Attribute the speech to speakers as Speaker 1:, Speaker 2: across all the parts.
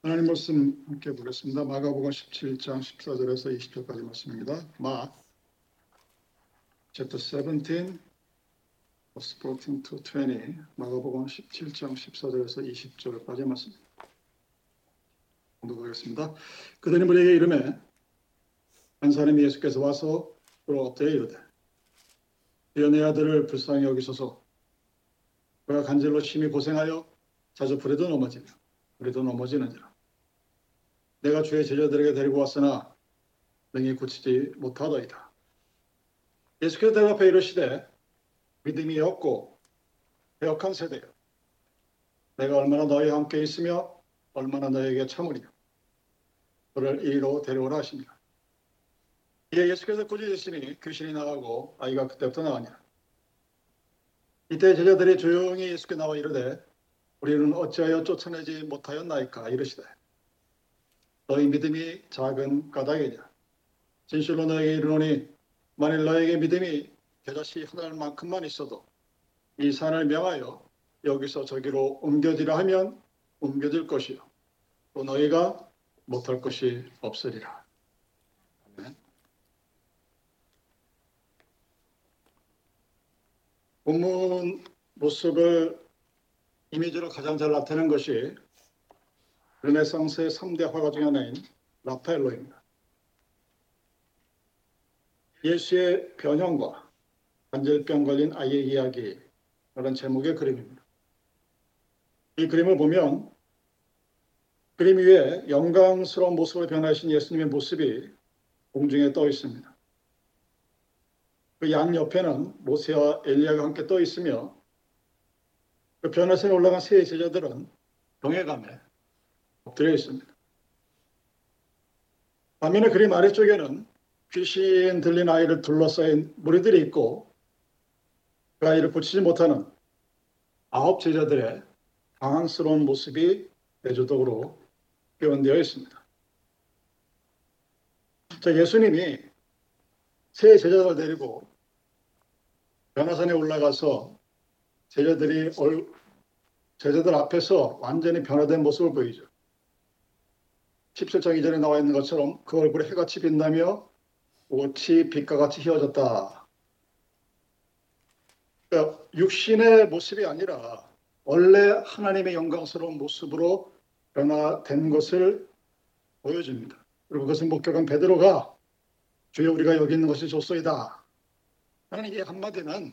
Speaker 1: 하나님 말씀 함께 보겠습니다. 마가복음 17장 14절에서 20절까지 말씀입니다. 마 chapter 17 verse 14 to 20 마가복음 17장 14절에서 20절까지 말씀입니다. 공독하겠습니다. 그들이 우리에게 이름에 한 사람이 예수께서 와서 그로 엎드려 이르되 내 아들을 불쌍히 여기소서 그가 간절로 심히 고생하여 자주 불에도 넘어지며 우리도 넘어지는지라. 내가 주의 제자들에게 데리고 왔으나 능히 고치지 못하더이다. 예수께서 대답해 이르시되 믿음이 없고 배역한 세대여. 내가 얼마나 너희와 함께 있으며 얼마나 너희에게 참으리요. 그를 이리로 데려오라 하십니다. 이에 예수께서 꾸짖으시니 귀신이 나가고 아이가 그때부터 나가니라. 이때 제자들이 조용히 예수께 나와 이르되 우리는 어찌하여 쫓아내지 못하였나이까 이르시되 너희 믿음이 작은 까닭이냐? 진실로 너에게 이르노니 만일 너에게 믿음이 겨자씨 하나만큼만 있어도 이 산을 명하여 여기서 저기로 옮겨지라 하면 옮겨질 것이요. 또 너희가 못할 것이 없으리라. 아멘. 본문 모습을 이미지로 가장 잘 나타내는 것이 르네상스의 3대 화가 중에 하나인 라파엘로입니다. 예수의 변형과 관절병 걸린 아이의 이야기 그런 제목의 그림입니다. 이 그림을 보면 그림 위에 영광스러운 모습으로 변하신 예수님의 모습이 공중에 떠 있습니다. 그 양 옆에는 모세와 엘리야가 함께 떠 있으며 그 변화선에 올라간 세 제자들은 동해감에 엎드려 있습니다. 반면에 그림 아래쪽에는 귀신 들린 아이를 둘러싸인 무리들이 있고 그 아이를 고치지 못하는 아홉 제자들의 당황스러운 모습이 대조적으로 표현되어 있습니다. 자, 예수님이 세 제자들을 데리고 변화산에 올라가서 제자들이 얼, 제자들 앞에서 완전히 변화된 모습을 보이죠. 17장 이전에 나와 있는 것처럼 그 얼굴에 해같이 빛나며 옷이 빛과 같이 휘어졌다. 그러니까 육신의 모습이 아니라 원래 하나님의 영광스러운 모습으로 변화된 것을 보여줍니다. 그리고 그것을 목격한 베드로가 주여 우리가 여기 있는 것이 좋소이다. 하는 이 한마디는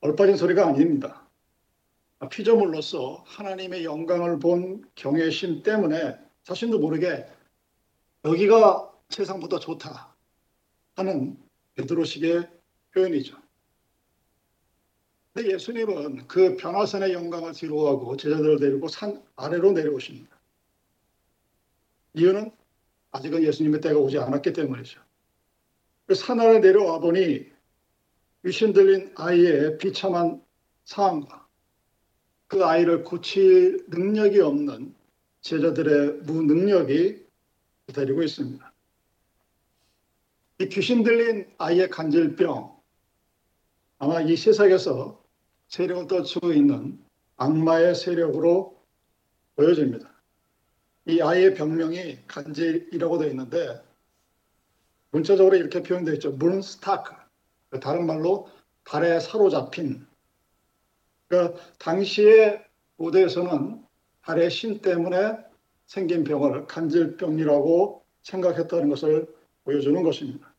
Speaker 1: 얼빠진 소리가 아닙니다. 피조물로서 하나님의 영광을 본 경외심 때문에 자신도 모르게 여기가 세상보다 좋다 하는 베드로식의 표현이죠. 근데 예수님은 그 변화산의 영광을 뒤로하고 제자들을 데리고 산 아래로 내려오십니다. 이유는 아직은 예수님의 때가 오지 않았기 때문이죠. 그 산 아래 내려와 보니 귀신 들린 아이의 비참한 상황과 그 아이를 고칠 능력이 없는 제자들의 무능력이 기다리고 있습니다. 이 귀신 들린 아이의 간질병, 아마 이 세상에서 세력을 떨치고 있는 악마의 세력으로 보여집니다. 이 아이의 병명이 간질이라고 되어 있는데 문자적으로 이렇게 표현되어 있죠. 문스타크. 다른 말로 달에 사로잡힌. 그러니까 당시의 고대에서는 달의 신 때문에 생긴 병을 간질병이라고 생각했다는 것을 보여주는 것입니다.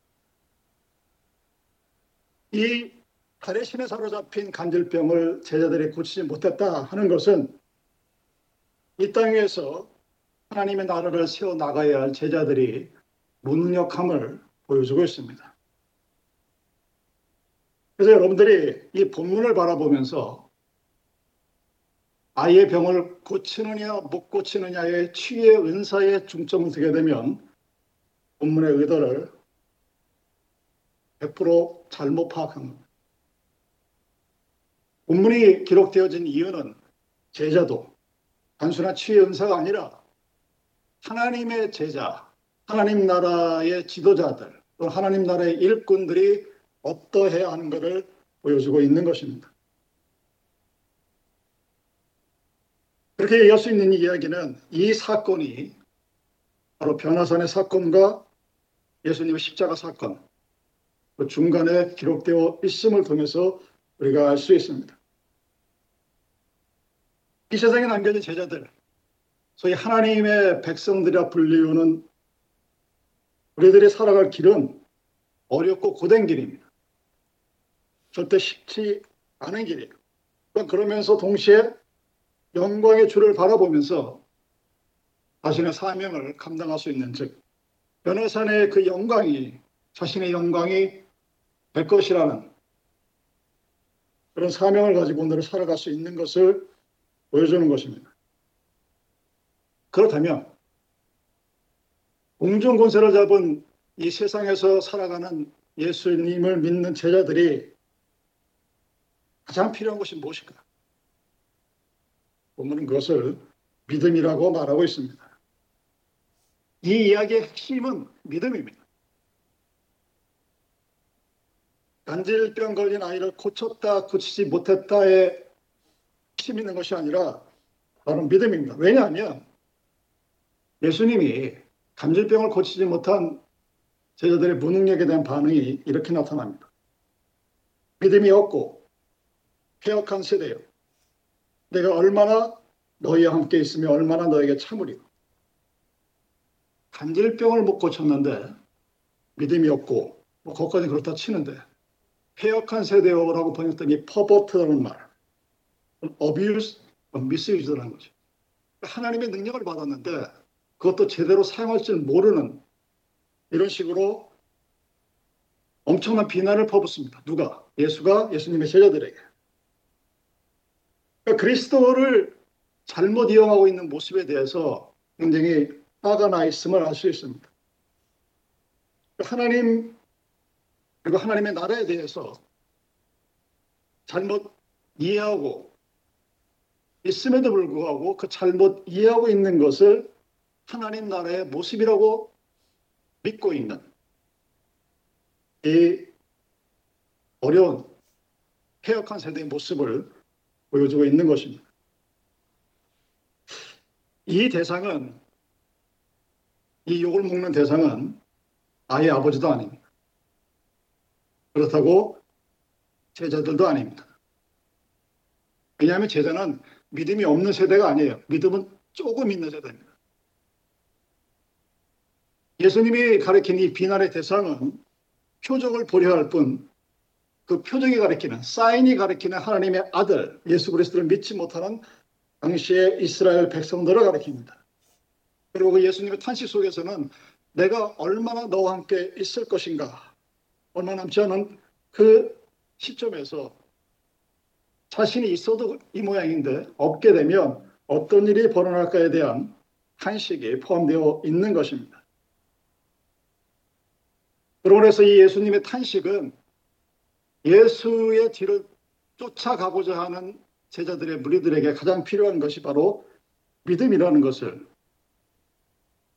Speaker 1: 이 달의 신에 사로잡힌 간질병을 제자들이 고치지 못했다 하는 것은 이 땅에서 하나님의 나라를 세워 나가야 할 제자들이 무능력함을 보여주고 있습니다. 그래서 여러분들이 이 본문을 바라보면서 아이의 병을 고치느냐 못 고치느냐의 치유의 은사에 중점을 두게 되면 본문의 의도를 100% 잘못 파악한 겁니다. 본문이 기록되어진 이유는 제자도 단순한 치유의 은사가 아니라 하나님의 제자, 하나님 나라의 지도자들, 또 하나님 나라의 일꾼들이 어떠해야 하는 것을 보여주고 있는 것입니다. 그렇게 얘기할 수 있는 이야기는 이 사건이 바로 변화산의 사건과 예수님의 십자가 사건, 그 중간에 기록되어 있음을 통해서 우리가 알 수 있습니다. 이 세상에 남겨진 제자들, 소위 하나님의 백성들이라 불리우는 우리들이 살아갈 길은 어렵고 고된 길입니다. 절대 쉽지 않은 길이에요. 그러면서 동시에 영광의 주를 바라보면서 자신의 사명을 감당할 수 있는 즉 변호사의 그 영광이 자신의 영광이 될 것이라는 그런 사명을 가지고 오늘을 살아갈 수 있는 것을 보여주는 것입니다. 그렇다면 공정 권세를 잡은 이 세상에서 살아가는 예수님을 믿는 제자들이 가장 필요한 것이 무엇일까? 본문은 그것을 믿음이라고 말하고 있습니다. 이 이야기의 핵심은 믿음입니다. 간질병 걸린 아이를 고쳤다, 고치지 못했다에 힘 있는 것이 아니라 바로 믿음입니다. 왜냐하면 예수님이 간질병을 고치지 못한 제자들의 무능력에 대한 반응이 이렇게 나타납니다. 믿음이 없고 폐역한 세대요. 내가 얼마나 너희와 함께 있으며 얼마나 너에게 참으리고 간질병을 못 고쳤는데 믿음이 없고 뭐 거기까지 그렇다 치는데 폐역한 세대라고 번역된 퍼버트라는 말 abuse, misuse라는 거죠. 하나님의 능력을 받았는데 그것도 제대로 사용할 줄 모르는 이런 식으로 엄청난 비난을 퍼붓습니다. 누가? 예수가 예수님의 제자들에게. 그러니까 그리스도를 잘못 이용하고 있는 모습에 대해서 굉장히 화가 나 있음을 알 수 있습니다. 하나님 그리고 하나님의 나라에 대해서 잘못 이해하고 있음에도 불구하고 그 잘못 이해하고 있는 것을 하나님 나라의 모습이라고 믿고 있는 이 어려운 폐역한 세대의 모습을 보여주고 있는 것입니다. 이 대상은 이 욕을 먹는 대상은 아예 아버지도 아닙니다. 그렇다고 제자들도 아닙니다. 왜냐하면 제자는 믿음이 없는 세대가 아니에요. 믿음은 조금 있는 세대입니다. 예수님이 가르친 이 비난의 대상은 표적을 보려 할 뿐, 그 표적이 가리키는, 사인이 가리키는 하나님의 아들, 예수 그리스도를 믿지 못하는 당시의 이스라엘 백성들을 가리킵니다. 그리고 그 예수님의 탄식 속에서는 내가 얼마나 너와 함께 있을 것인가, 얼마 남지 않은 그 시점에서 자신이 있어도 이 모양인데 없게 되면 어떤 일이 벌어날까에 대한 탄식이 포함되어 있는 것입니다. 그러면서 이 예수님의 탄식은 예수의 뒤를 쫓아가고자 하는 제자들의 무리들에게 가장 필요한 것이 바로 믿음이라는 것을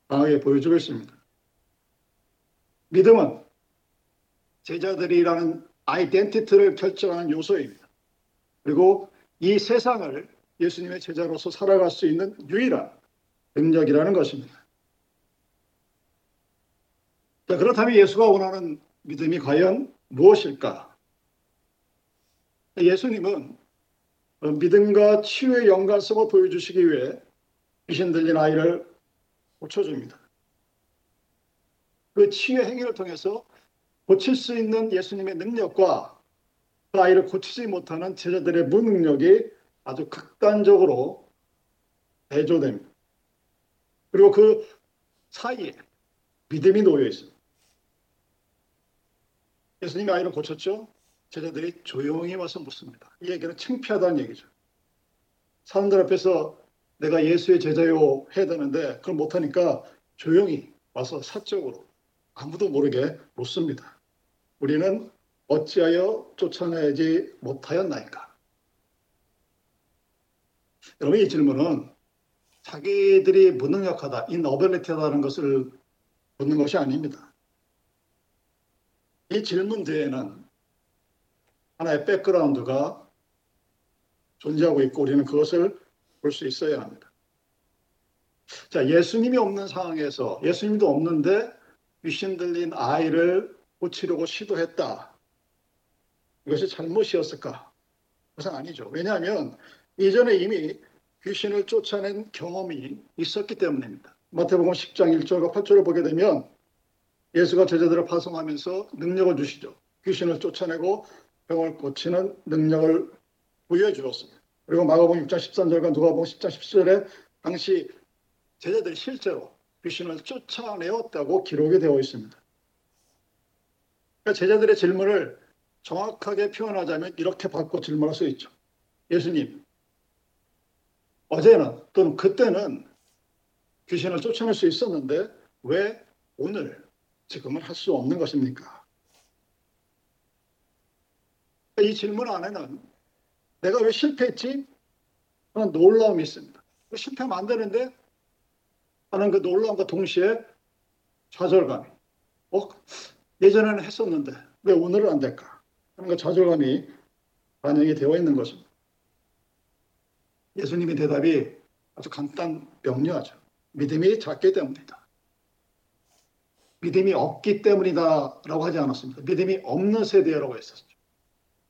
Speaker 1: 강하게 보여주고 있습니다. 믿음은 제자들이라는 아이덴티티를 결정하는 요소입니다. 그리고 이 세상을 예수님의 제자로서 살아갈 수 있는 유일한 능력이라는 것입니다. 자, 그렇다면 예수가 원하는 믿음이 과연 무엇일까? 예수님은 믿음과 치유의 연관성을 보여주시기 위해 귀신 들린 아이를 고쳐줍니다. 그 치유의 행위를 통해서 고칠 수 있는 예수님의 능력과 그 아이를 고치지 못하는 제자들의 무능력이 아주 극단적으로 대조됩니다. 그리고 그 사이에 믿음이 놓여 있습니다. 예수님이 아이를 고쳤죠? 제자들이 조용히 와서 묻습니다. 이 얘기는 창피하다는 얘기죠. 사람들 앞에서 내가 예수의 제자요 해야 되는데 그걸 못하니까 조용히 와서 사적으로 아무도 모르게 묻습니다. 우리는 어찌하여 쫓아내지 못하였나이까? 여러분 이 질문은 자기들이 무능력하다, 인어벨리티하다는 것을 묻는 것이 아닙니다. 이 질문 뒤에는 하나의 백그라운드가 존재하고 있고 우리는 그것을 볼 수 있어야 합니다. 자, 예수님이 없는 상황에서 예수님도 없는데 귀신 들린 아이를 고치려고 시도했다. 이것이 잘못이었을까? 그것은 아니죠. 왜냐하면 이전에 이미 귀신을 쫓아낸 경험이 있었기 때문입니다. 마태복음 10장 1절과 8절을 보게 되면 예수가 제자들을 파송하면서 능력을 주시죠. 귀신을 쫓아내고 병을 고치는 능력을 부여해 주었습니다. 그리고 마가복음 6장 13절과 누가복음 10장 17절에 당시 제자들이 실제로 귀신을 쫓아내었다고 기록이 되어 있습니다. 그러니까 제자들의 질문을 정확하게 표현하자면 이렇게 바꿔 질문할 수 있죠. 예수님, 어제는 또는 그때는 귀신을 쫓아낼 수 있었는데 왜 오늘 지금은 할 수 없는 것입니까? 이 질문 안에는 내가 왜 실패했지? 하는 놀라움이 있습니다. 실패하면 안 되는데 하는 그 놀라움과 동시에 좌절감이 어? 예전에는 했었는데 왜 오늘은 안 될까? 하는 그 좌절감이 반영이 되어 있는 것입니다. 예수님의 대답이 아주 간단 명료하죠. 믿음이 작기 때문이다. 믿음이 없기 때문이다라고 하지 않았습니다. 믿음이 없는 세대라고 했었죠.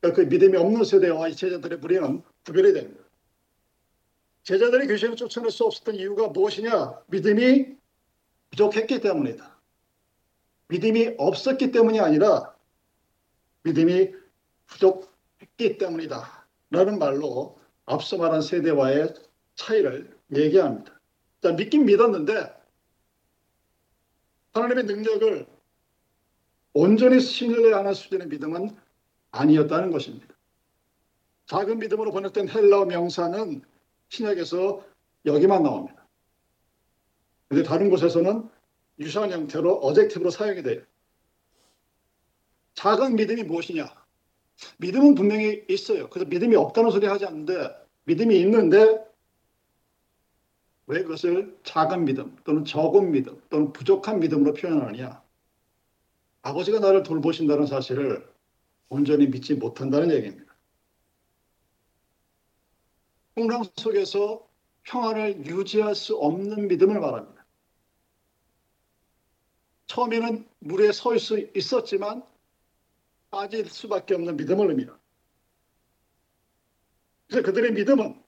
Speaker 1: 그러니까 그 믿음이 없는 세대와 이 제자들의 무리는 구별이 됩니다. 제자들이 귀신을 쫓아낼 수 없었던 이유가 무엇이냐? 믿음이 부족했기 때문이다. 믿음이 없었기 때문이 아니라 믿음이 부족했기 때문이다. 라는 말로 앞서 말한 세대와의 차이를 얘기합니다. 자, 믿긴 믿었는데 하나님의 능력을 온전히 신뢰하는 수준의 믿음은 아니었다는 것입니다. 작은 믿음으로 번역된 헬라어 명사는 신약에서 여기만 나옵니다. 그런데 다른 곳에서는 유사한 형태로 어젝티브로 사용이 돼요. 작은 믿음이 무엇이냐? 믿음은 분명히 있어요. 그래서 믿음이 없다는 소리 하지 않는데 믿음이 있는데 왜 그것을 작은 믿음 또는 적은 믿음 또는 부족한 믿음으로 표현하느냐? 아버지가 나를 돌보신다는 사실을 온전히 믿지 못한다는 얘기입니다. 풍랑 속에서 평안을 유지할 수 없는 믿음을 말합니다. 처음에는 물에 설 수 있었지만 빠질 수밖에 없는 믿음을 의미합니다. 그래서 그들의 믿음은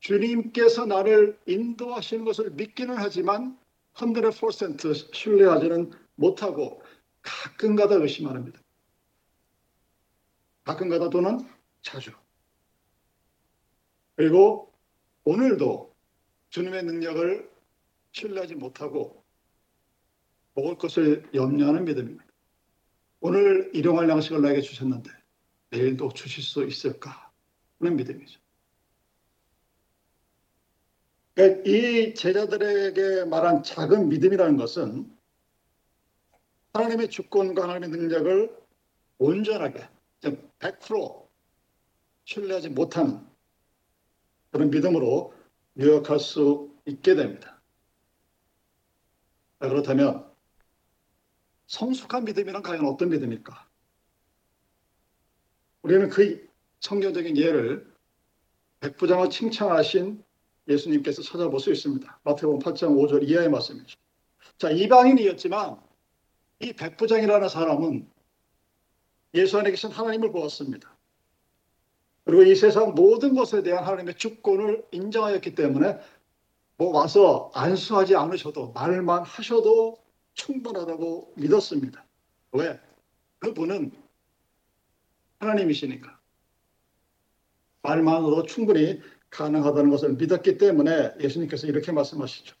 Speaker 1: 주님께서 나를 인도하시는 것을 믿기는 하지만 100% 신뢰하지는 못하고 가끔가다 의심합니다. 가끔가다 또는 자주. 그리고 오늘도 주님의 능력을 신뢰하지 못하고 먹을 것을 염려하는 믿음입니다. 오늘 일용할 양식을 나에게 주셨는데 내일도 주실 수 있을까? 하는 믿음이죠. 그러니까 이 제자들에게 말한 작은 믿음이라는 것은 하나님의 주권과 하나님의 능력을 온전하게 100% 신뢰하지 못하는 그런 믿음으로 요약할 수 있게 됩니다. 그렇다면 성숙한 믿음이란 과연 어떤 믿음일까? 우리는 그 성경적인 예를 백부장을 칭찬하신 예수님께서 찾아볼 수 있습니다. 마태복음 8장 5절 이하의 말씀이죠. 자, 이방인이었지만 이 백부장이라는 사람은 예수 안에 계신 하나님을 보았습니다. 그리고 이 세상 모든 것에 대한 하나님의 주권을 인정하였기 때문에 뭐 와서 안수하지 않으셔도 말만 하셔도 충분하다고 믿었습니다. 왜? 그분은 하나님이시니까. 말만으로 충분히 가능하다는 것을 믿었기 때문에 예수님께서 이렇게 말씀하시죠.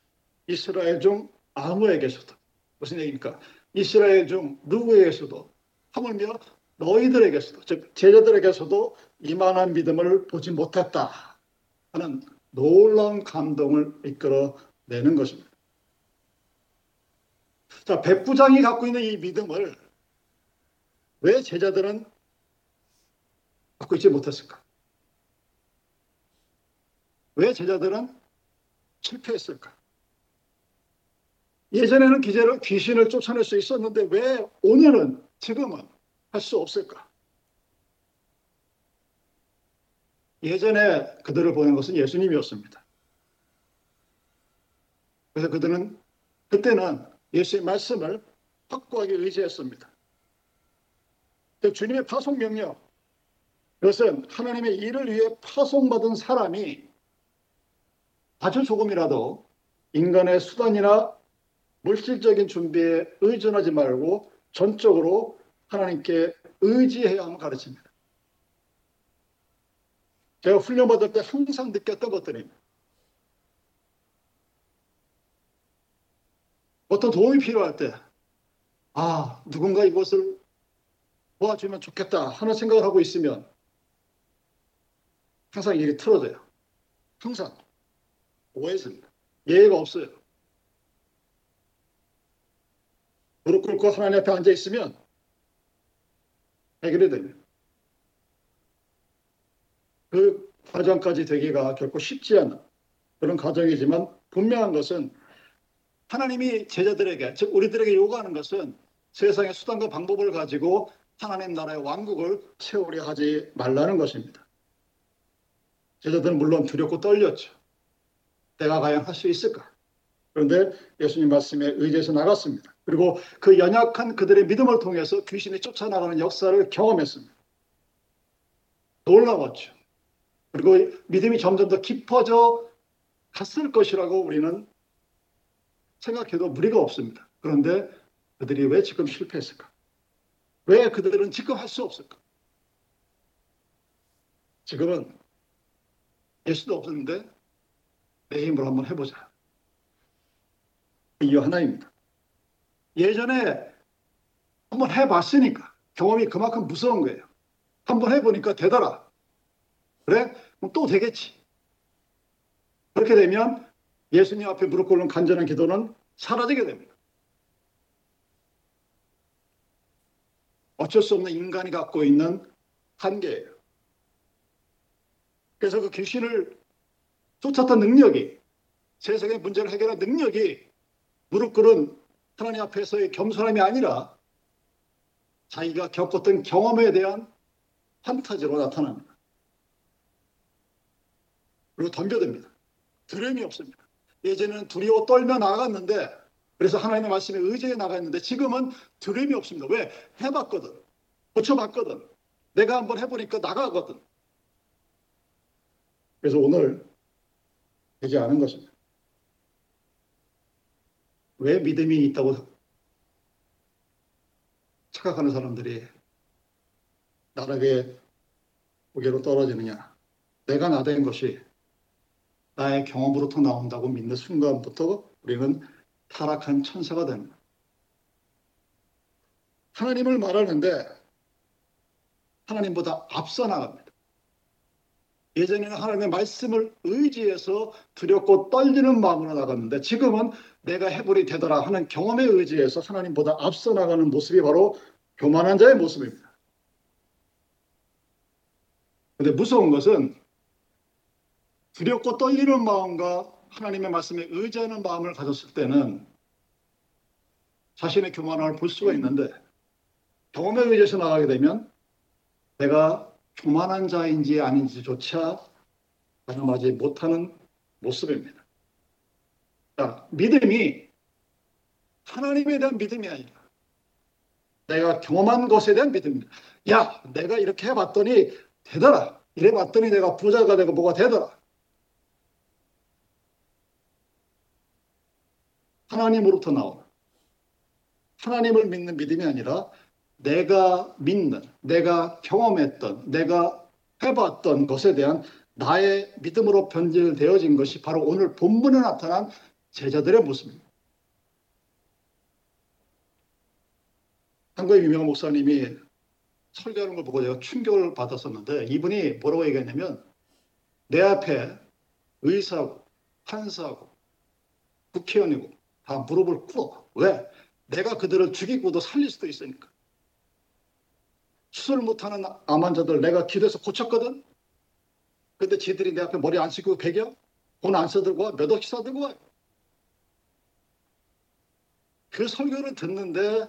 Speaker 1: 이스라엘 중 아무에게서도 무슨 얘기입니까? 이스라엘 중 누구에게서도 하물며 너희들에게서도 즉 제자들에게서도 이만한 믿음을 보지 못했다 하는 놀라운 감동을 이끌어내는 것입니다. 자, 백부장이 갖고 있는 이 믿음을 왜 제자들은 갖고 있지 못했을까? 왜 제자들은 실패했을까? 예전에는 기제를, 귀신을 쫓아낼 수 있었는데 왜 오늘은 지금은 할 수 없을까? 예전에 그들을 보낸 것은 예수님이었습니다. 그래서 그들은 그때는 예수의 말씀을 확고하게 의지했습니다. 주님의 파송 명령, 그것은 하나님의 일을 위해 파송받은 사람이 아주 조금이라도 인간의 수단이나 물질적인 준비에 의존하지 말고 전적으로 하나님께 의지해야 함을 가르칩니다. 제가 훈련받을 때 항상 느꼈던 것들입니다. 어떤 도움이 필요할 때, 아, 누군가 이것을 도와주면 좋겠다 하는 생각을 하고 있으면 항상 이게 틀어져요. 항상. 오해했습니다. 예의가 없어요. 무릎 꿇고 하나님 앞에 앉아 있으면 해결이 됩니다. 그 과정까지 되기가 결코 쉽지 않은 그런 과정이지만 분명한 것은 하나님이 제자들에게 즉 우리들에게 요구하는 것은 세상의 수단과 방법을 가지고 하나님 나라의 왕국을 세우려 하지 말라는 것입니다. 제자들은 물론 두렵고 떨렸죠. 내가 과연 할 수 있을까? 그런데 예수님 말씀에 의지해서 나갔습니다. 그리고 그 연약한 그들의 믿음을 통해서 귀신이 쫓아나가는 역사를 경험했습니다. 놀라웠죠. 그리고 믿음이 점점 더 깊어져 갔을 것이라고 우리는 생각해도 무리가 없습니다. 그런데 그들이 왜 지금 실패했을까? 왜 그들은 지금 할 수 없을까? 지금은 예수도 없었는데 내 힘으로 한번 해보자. 이유 하나입니다. 예전에 한번 해봤으니까 경험이 그만큼 무서운 거예요. 한번 해보니까 되더라. 그래? 그럼 또 되겠지. 그렇게 되면 예수님 앞에 무릎 꿇는 간절한 기도는 사라지게 됩니다. 어쩔 수 없는 인간이 갖고 있는 한계예요. 그래서 그 귀신을 쫓았던 능력이 세상의 문제를 해결한 능력이 무릎 꿇은 하나님 앞에서의 겸손함이 아니라 자기가 겪었던 경험에 대한 판타지로 나타납니다. 그리고 덤벼듭니다. 두려움이 없습니다. 예전에는 두려워 떨며 나갔는데 그래서 하나님의 말씀에 의지해 나갔는데 지금은 두려움이 없습니다. 왜? 해봤거든. 고쳐봤거든. 내가 한번 해보니까 나가거든. 그래서 오늘 되지 않은 것입니다. 왜 믿음이 있다고 착각하는 사람들이 나락의 무게로 떨어지느냐? 내가 나된 것이 나의 경험으로부터 나온다고 믿는 순간부터 우리는 타락한 천사가 됩니다. 하나님을 말하는데 하나님보다 앞서 나갑니다. 예전에는 하나님의 말씀을 의지해서 두렵고 떨리는 마음으로 나갔는데 지금은 내가 해볼이 되더라 하는 경험에 의지해서 하나님보다 앞서 나가는 모습이 바로 교만한 자의 모습입니다. 근데 무서운 것은 두렵고 떨리는 마음과 하나님의 말씀에 의지하는 마음을 가졌을 때는 자신의 교만함을 볼 수가 있는데 경험에 의지해서 나가게 되면 내가 교만한 자인지 아닌지조차 가늠하지 못하는 모습입니다. 자, 믿음이 하나님에 대한 믿음이 아니라 내가 경험한 것에 대한 믿음입니다. 야, 내가 이렇게 해봤더니 되더라. 이래 봤더니 내가 부자가 되고 뭐가 되더라. 하나님으로부터 나오는 하나님을 믿는 믿음이 아니라 내가 믿는, 내가 경험했던, 내가 해봤던 것에 대한 나의 믿음으로 변질되어진 것이 바로 오늘 본문에 나타난 제자들의 모습입니다. 한국의 유명한 목사님이 설교하는 걸 보고 제가 충격을 받았었는데 이분이 뭐라고 얘기했냐면 내 앞에 의사고 판사고 국회의원이고 다 무릎을 꿇어. 왜? 내가 그들을 죽이고도 살릴 수도 있으니까. 수술 못하는 암 환자들 내가 기도해서 고쳤거든. 근데 지들이 내 앞에 머리 안 씻고 배겨? 돈안 써들고 와? 몇 억씩 써들고 와? 그 설교를 듣는데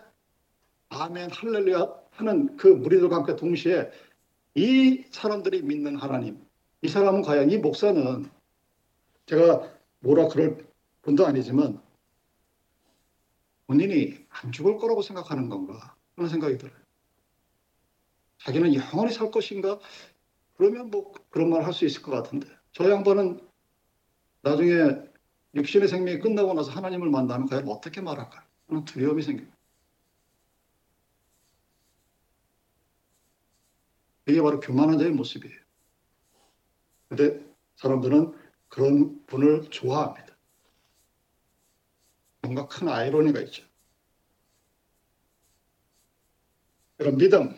Speaker 1: 아멘 할렐루야 하는 그 무리들과 함께 동시에 이 사람들이 믿는 하나님 이 사람은 과연 이 목사는 제가 뭐라 그럴 그건 아니지만 본인이 안 죽을 거라고 생각하는 건가 그런 생각이 들어요. 자기는 영원히 살 것인가? 그러면 뭐 그런 말 할 수 있을 것 같은데 저 양반은 나중에 육신의 생명이 끝나고 나서 하나님을 만나면 과연 어떻게 말할까? 하는 두려움이 생깁니다. 이게 바로 교만한 자의 모습이에요. 근데 사람들은 그런 분을 좋아합니다. 뭔가 큰 아이러니가 있죠. 그런 믿음,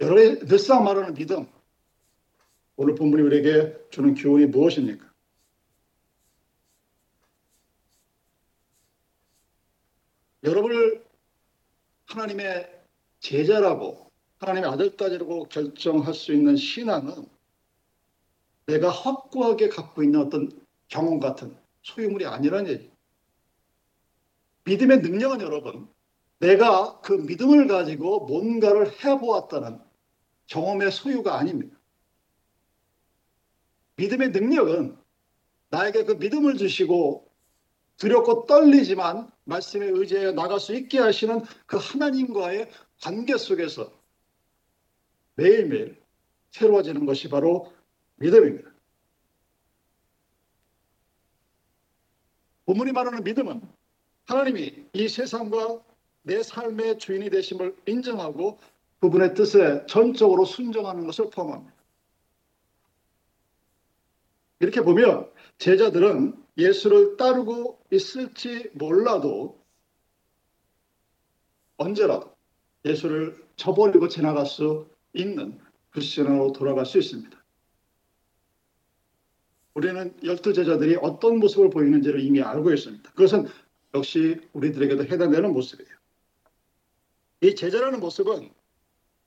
Speaker 1: 여러분이 늘상 말하는 믿음, 오늘 본문이 우리에게 주는 교훈이 무엇입니까? 여러분을 하나님의 제자라고 하나님의 아들까지라고 결정할 수 있는 신앙은 내가 확고하게 갖고 있는 어떤 경험 같은 소유물이 아니라는 얘기. 믿음의 능력은 여러분, 내가 그 믿음을 가지고 뭔가를 해보았다는 경험의 소유가 아닙니다. 믿음의 능력은 나에게 그 믿음을 주시고 두렵고 떨리지만 말씀에 의지해 나갈 수 있게 하시는 그 하나님과의 관계 속에서 매일매일 새로워지는 것이 바로 믿음입니다. 본문이 말하는 믿음은 하나님이 이 세상과 내 삶의 주인이 되심을 인정하고 그분의 뜻에 전적으로 순종하는 것을 포함합니다. 이렇게 보면 제자들은 예수를 따르고 있을지 몰라도 언제라도 예수를 저버리고 지나갈 수 있는 크리스천으로 돌아갈 수 있습니다. 우리는 열두 제자들이 어떤 모습을 보이는지를 이미 알고 있습니다. 그것은 역시 우리들에게도 해당되는 모습이에요. 이 제자라는 모습은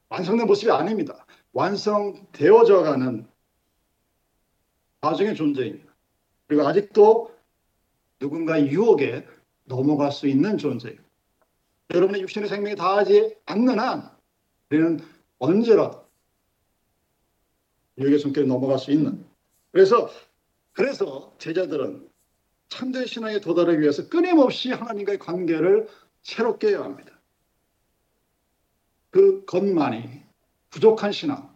Speaker 1: 완성된 모습이 아닙니다. 완성되어져 가는 과정의 존재입니다. 그리고 아직도 누군가의 유혹에 넘어갈 수 있는 존재입니다. 여러분의 육신의 생명이 다하지 않는 한 우리는 언제라도 유혹의 손길에 넘어갈 수 있는 그래서 그래서 제자들은 참된 신앙에 도달하기 위해서 끊임없이 하나님과의 관계를 새롭게 해야 합니다. 그것만이 부족한 신앙,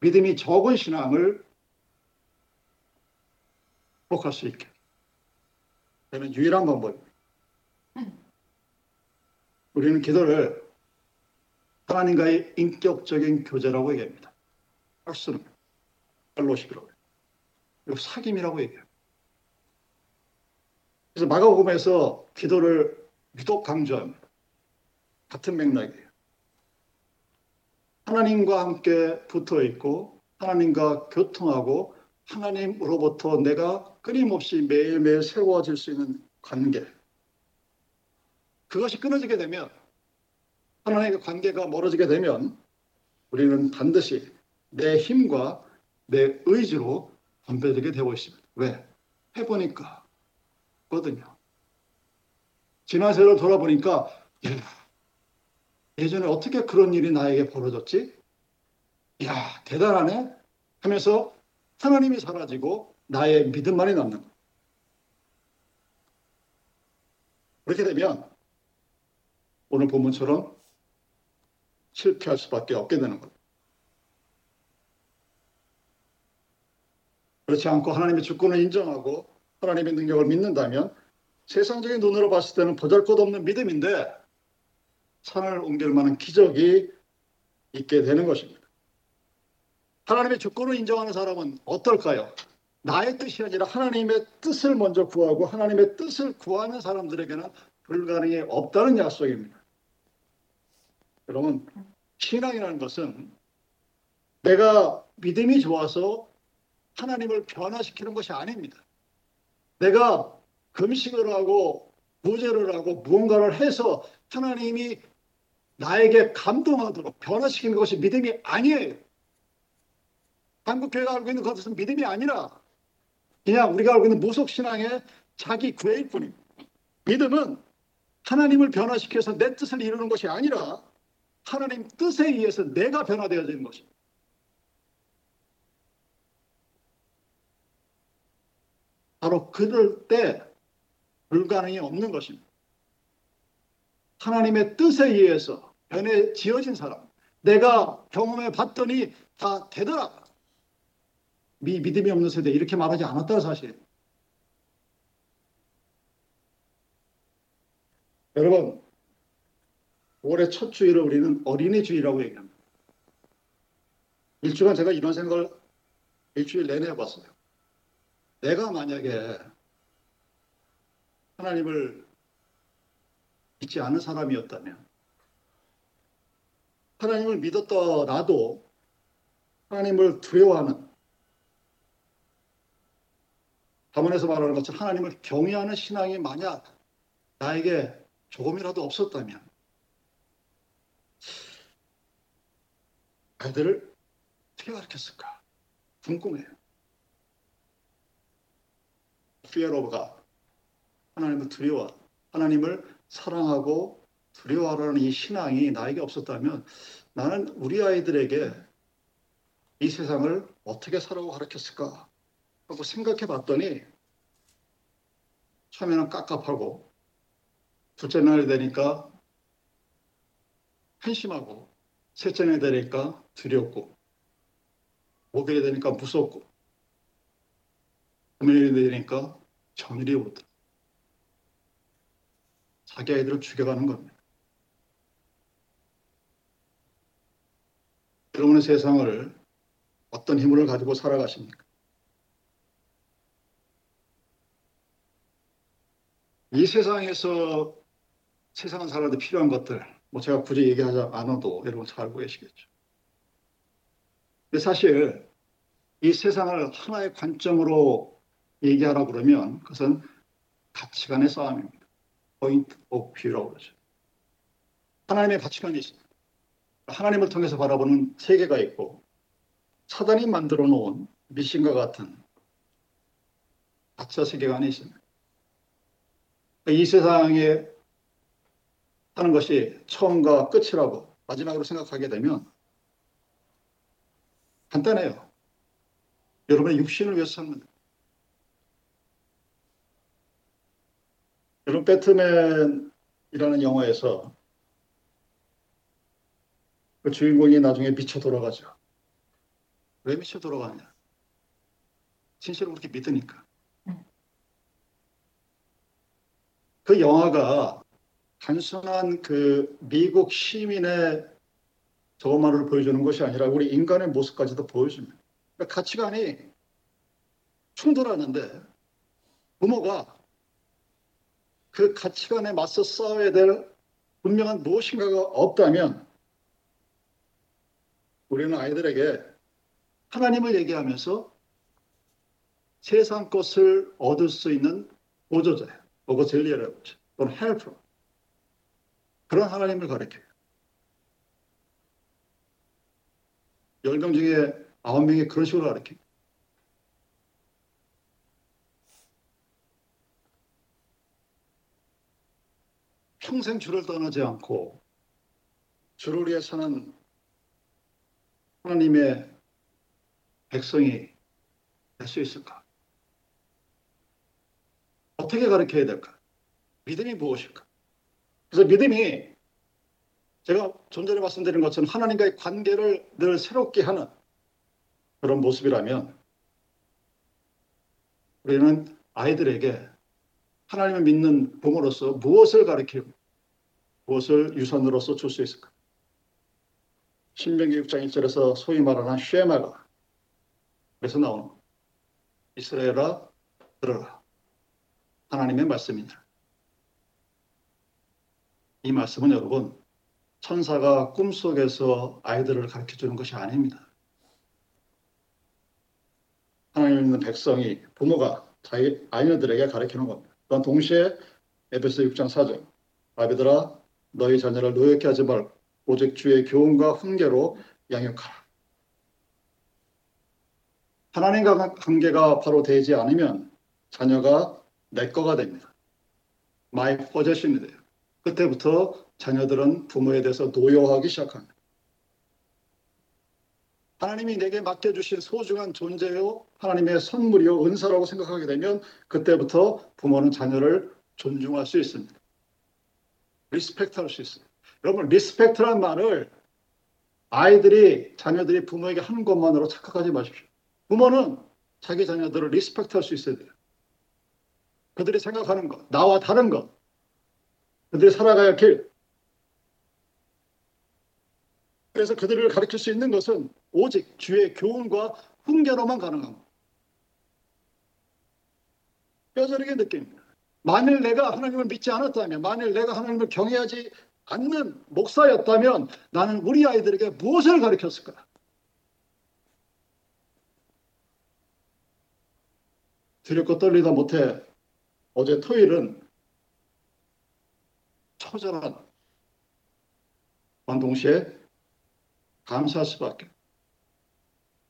Speaker 1: 믿음이 적은 신앙을 회복할 수 있게 되는 유일한 방법입니다. 우리는 기도를 하나님과의 인격적인 교제라고 얘기합니다. 할수는 펠로십이라고 해요. 그리고 사귐이라고 얘기해요. 그래서 마가복음에서 기도를 유독 강조합니다. 같은 맥락이에요. 하나님과 함께 붙어 있고 하나님과 교통하고 하나님으로부터 내가 끊임없이 매일매일 세워질 수 있는 관계. 그것이 끊어지게 되면 하나님과 관계가 멀어지게 되면 우리는 반드시 내 힘과 내 의지로 덤벼들게 되고 있습니다. 왜? 해보니까 거든요. 지난 세월을 돌아보니까 예전에 어떻게 그런 일이 나에게 벌어졌지? 야 대단하네 하면서 하나님이 사라지고 나의 믿음만이 남는 거. 그렇게 되면 오늘 본문처럼 실패할 수밖에 없게 되는 겁니다. 그렇지 않고 하나님의 주권을 인정하고 하나님의 능력을 믿는다면 세상적인 눈으로 봤을 때는 보잘것없는 믿음인데 산을 옮길 만한 기적이 있게 되는 것입니다. 하나님의 주권을 인정하는 사람은 어떨까요? 나의 뜻이 아니라 하나님의 뜻을 먼저 구하고 하나님의 뜻을 구하는 사람들에게는 불가능이 없다는 약속입니다. 여러분, 신앙이라는 것은 내가 믿음이 좋아서 하나님을 변화시키는 것이 아닙니다. 내가 금식을 하고 무죄를 하고 무언가를 해서 하나님이 나에게 감동하도록 변화시키는 것이 믿음이 아니에요. 한국 교회가 알고 있는 것은 믿음이 아니라 그냥 우리가 알고 있는 무속 신앙의 자기 구애일 뿐입니다. 믿음은 하나님을 변화시켜서 내 뜻을 이루는 것이 아니라 하나님 뜻에 의해서 내가 변화되어지는 것입니다. 바로 그럴 때 불가능이 없는 것입니다. 하나님의 뜻에 의해서 변해 지어진 사람, 내가 경험해 봤더니 다 되더라. 미, 믿음이 없는 세대 이렇게 말하지 않았다는 사실. 여러분, 올해 첫 주일을 우리는 어린이 주일이라고 얘기합니다. 일주간 제가 이런 생각을 일주일 내내 해봤어요. 내가 만약에 하나님을 믿지 않은 사람이었다면 하나님을 믿었더라도 하나님을 두려워하는 가문에서 말하는 것처럼 하나님을 경외하는 신앙이 만약 나에게 조금이라도 없었다면 아이들을 어떻게 가르쳤을까? 궁금해요. God. 하나님을 두려워 하나님을 사랑하고 두려워하라는 이 신앙이 나에게 없었다면 나는 우리 아이들에게 이 세상을 어떻게 살아고 가르쳤을까 하고 생각해 봤더니 처음에는 깝깝하고 둘째 날이 되니까 한심하고 셋째 날이 되니까 두렵고 목요일이 되니까 무섭고 금요일이 되니까 정일이 오더라. 자기 아이들을 죽여가는 겁니다. 여러분의 세상을 어떤 힘을 가지고 살아가십니까? 이 세상에서 세상을 살아도 필요한 것들, 뭐 제가 굳이 얘기하지 않아도 여러분 잘 알고 계시겠죠. 근데 사실 이 세상을 하나의 관점으로 얘기하라 그러면 그것은 가치관의 싸움입니다. point of view라고 그러죠. 하나님의 가치관이 있습니다. 하나님을 통해서 바라보는 세계가 있고 사단이 만들어 놓은 미신과 같은 가짜 세계관이 있습니다. 이 세상에 하는 것이 처음과 끝이라고 마지막으로 생각하게 되면 간단해요. 여러분의 육신을 위해서 삽니다. 여러분 배트맨이라는 영화에서 그 주인공이 나중에 미쳐 돌아가죠. 왜 미쳐 돌아가냐? 진실을 그렇게 믿으니까. 그 영화가 단순한 그 미국 시민의 저것만을 보여주는 것이 아니라 우리 인간의 모습까지도 보여줍니다. 그러니까 가치관이 충돌하는데 부모가 그 가치관에 맞서 싸워야 될 분명한 무엇인가가 없다면 우리는 아이들에게 하나님을 얘기하면서 세상 것을 얻을 수 있는 보조자예요. 보고젤리라고 하죠. 또는 헬퍼. 그런 하나님을 가르쳐요. 10명 중에 9명이 그런 식으로 가르쳐요. 평생 주를 떠나지 않고 주를 위해 사는 하나님의 백성이 될 수 있을까? 어떻게 가르쳐야 될까? 믿음이 무엇일까? 그래서 믿음이 제가 좀 전에 말씀드린 것처럼 하나님과의 관계를 늘 새롭게 하는 그런 모습이라면 우리는 아이들에게 하나님을 믿는 부모로서 무엇을 가르치고 무엇을 유산으로서 줄 수 있을까? 신명기 6장 1절에서 소위 말하는 쉐마가 그래서 나오는 이스라엘아 들어라 하나님의 말씀입니다. 이 말씀은 여러분 천사가 꿈속에서 아이들을 가르쳐 주는 것이 아닙니다. 하나님 있는 백성이 부모가 자기 아이들에게 가르치는 겁니다. 또한 동시에 에베소 6장 4절 아비들아 너희 자녀를 노엽게 하지 말 오직 주의 교훈과 훈계로 양육하라. 하나님과 관계가 바로 되지 않으면 자녀가 내 거가 됩니다. my possession이 돼요. 그때부터 자녀들은 부모에 대해서 노여하기 시작합니다. 하나님이 내게 맡겨주신 소중한 존재요, 하나님의 선물이요, 은사라고 생각하게 되면 그때부터 부모는 자녀를 존중할 수 있습니다. respect 할 수 있어요. 여러분, respect란 말을 아이들이 자녀들이 부모에게 하는 것만으로 착각하지 마십시오. 부모는 자기 자녀들을 respect 할 수 있어야 돼요. 그들이 생각하는 것, 나와 다른 것, 그들이 살아가야 할 길. 그래서 그들을 가르칠 수 있는 것은 오직 주의 교훈과 훈계로만 가능합니다. 뼈저리게 느낍니다. 만일 내가 하나님을 믿지 않았다면, 만일 내가 하나님을 경외하지 않는 목사였다면 나는 우리 아이들에게 무엇을 가르쳤을까? 두렵고 떨리다 못해 어제 토요일은 처절한 동시에 감사할 수밖에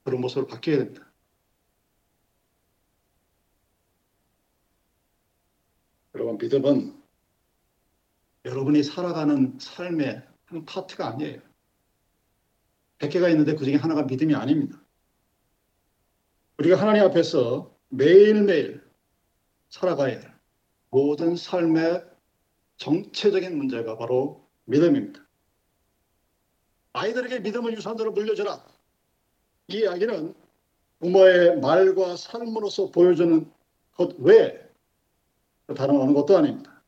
Speaker 1: 그런 모습을 바뀌어야 됩니다. 여러분 믿음은 여러분이 살아가는 삶의 한 파트가 아니에요. 100개가 있는데 그 중에 하나가 믿음이 아닙니다. 우리가 하나님 앞에서 매일매일 살아가야 할 모든 삶의 정체적인 문제가 바로 믿음입니다. 아이들에게 믿음을 유산으로 물려주라. 이 이야기는 부모의 말과 삶으로서 보여주는 것 외에 다른 어느 것도 아닙니다.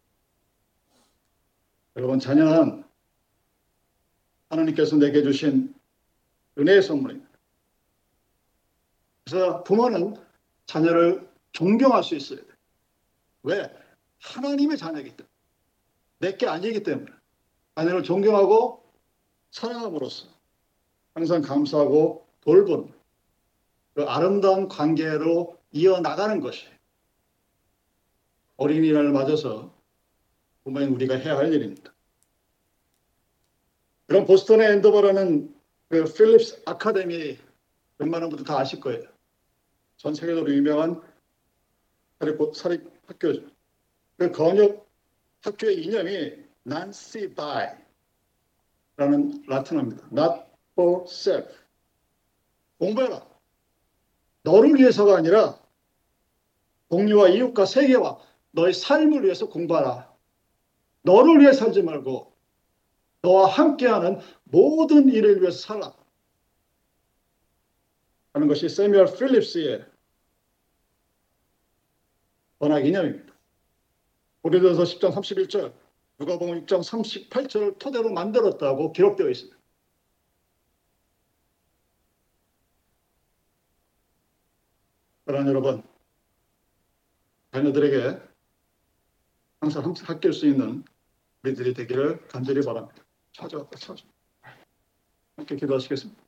Speaker 1: 여러분, 자녀는 하나님께서 내게 주신 은혜의 선물입니다. 그래서 부모는 자녀를 존경할 수 있어야 돼요. 왜? 하나님의 자녀이기 때문에. 내게 아니기 때문에. 자녀를 존경하고 사랑함으로써 항상 감사하고 돌보는 그 아름다운 관계로 이어나가는 것이 어린이날을 맞아서 부모인 우리가 해야 할 일입니다. 그럼 보스턴의 앤도버라는 그 필립스 아카데미 웬만한 분들 다 아실 거예요. 전 세계적으로 유명한 사립, 사립 학교죠. 그 건역 학교의 이념이 Non Sibi 라는 라틴어입니다. Not for self. 공부해라. 너를 위해서가 아니라 동료와 이웃과 세계와 너의 삶을 위해서 공부하라. 너를 위해 살지 말고 너와 함께하는 모든 일을 위해서 살아. 하는 것이 세미얼 필립스의 번학 이념입니다. 고린도서 10장 31절, 누가복음 6장 38절을 토대로 만들었다고 기록되어 있습니다. 그러나 여러분, 자녀들에게 항상 합길 수 있는 우리들이 되기를 간절히 바랍니다. 찾아왔다, 찾아. 함께 기도하시겠습니다.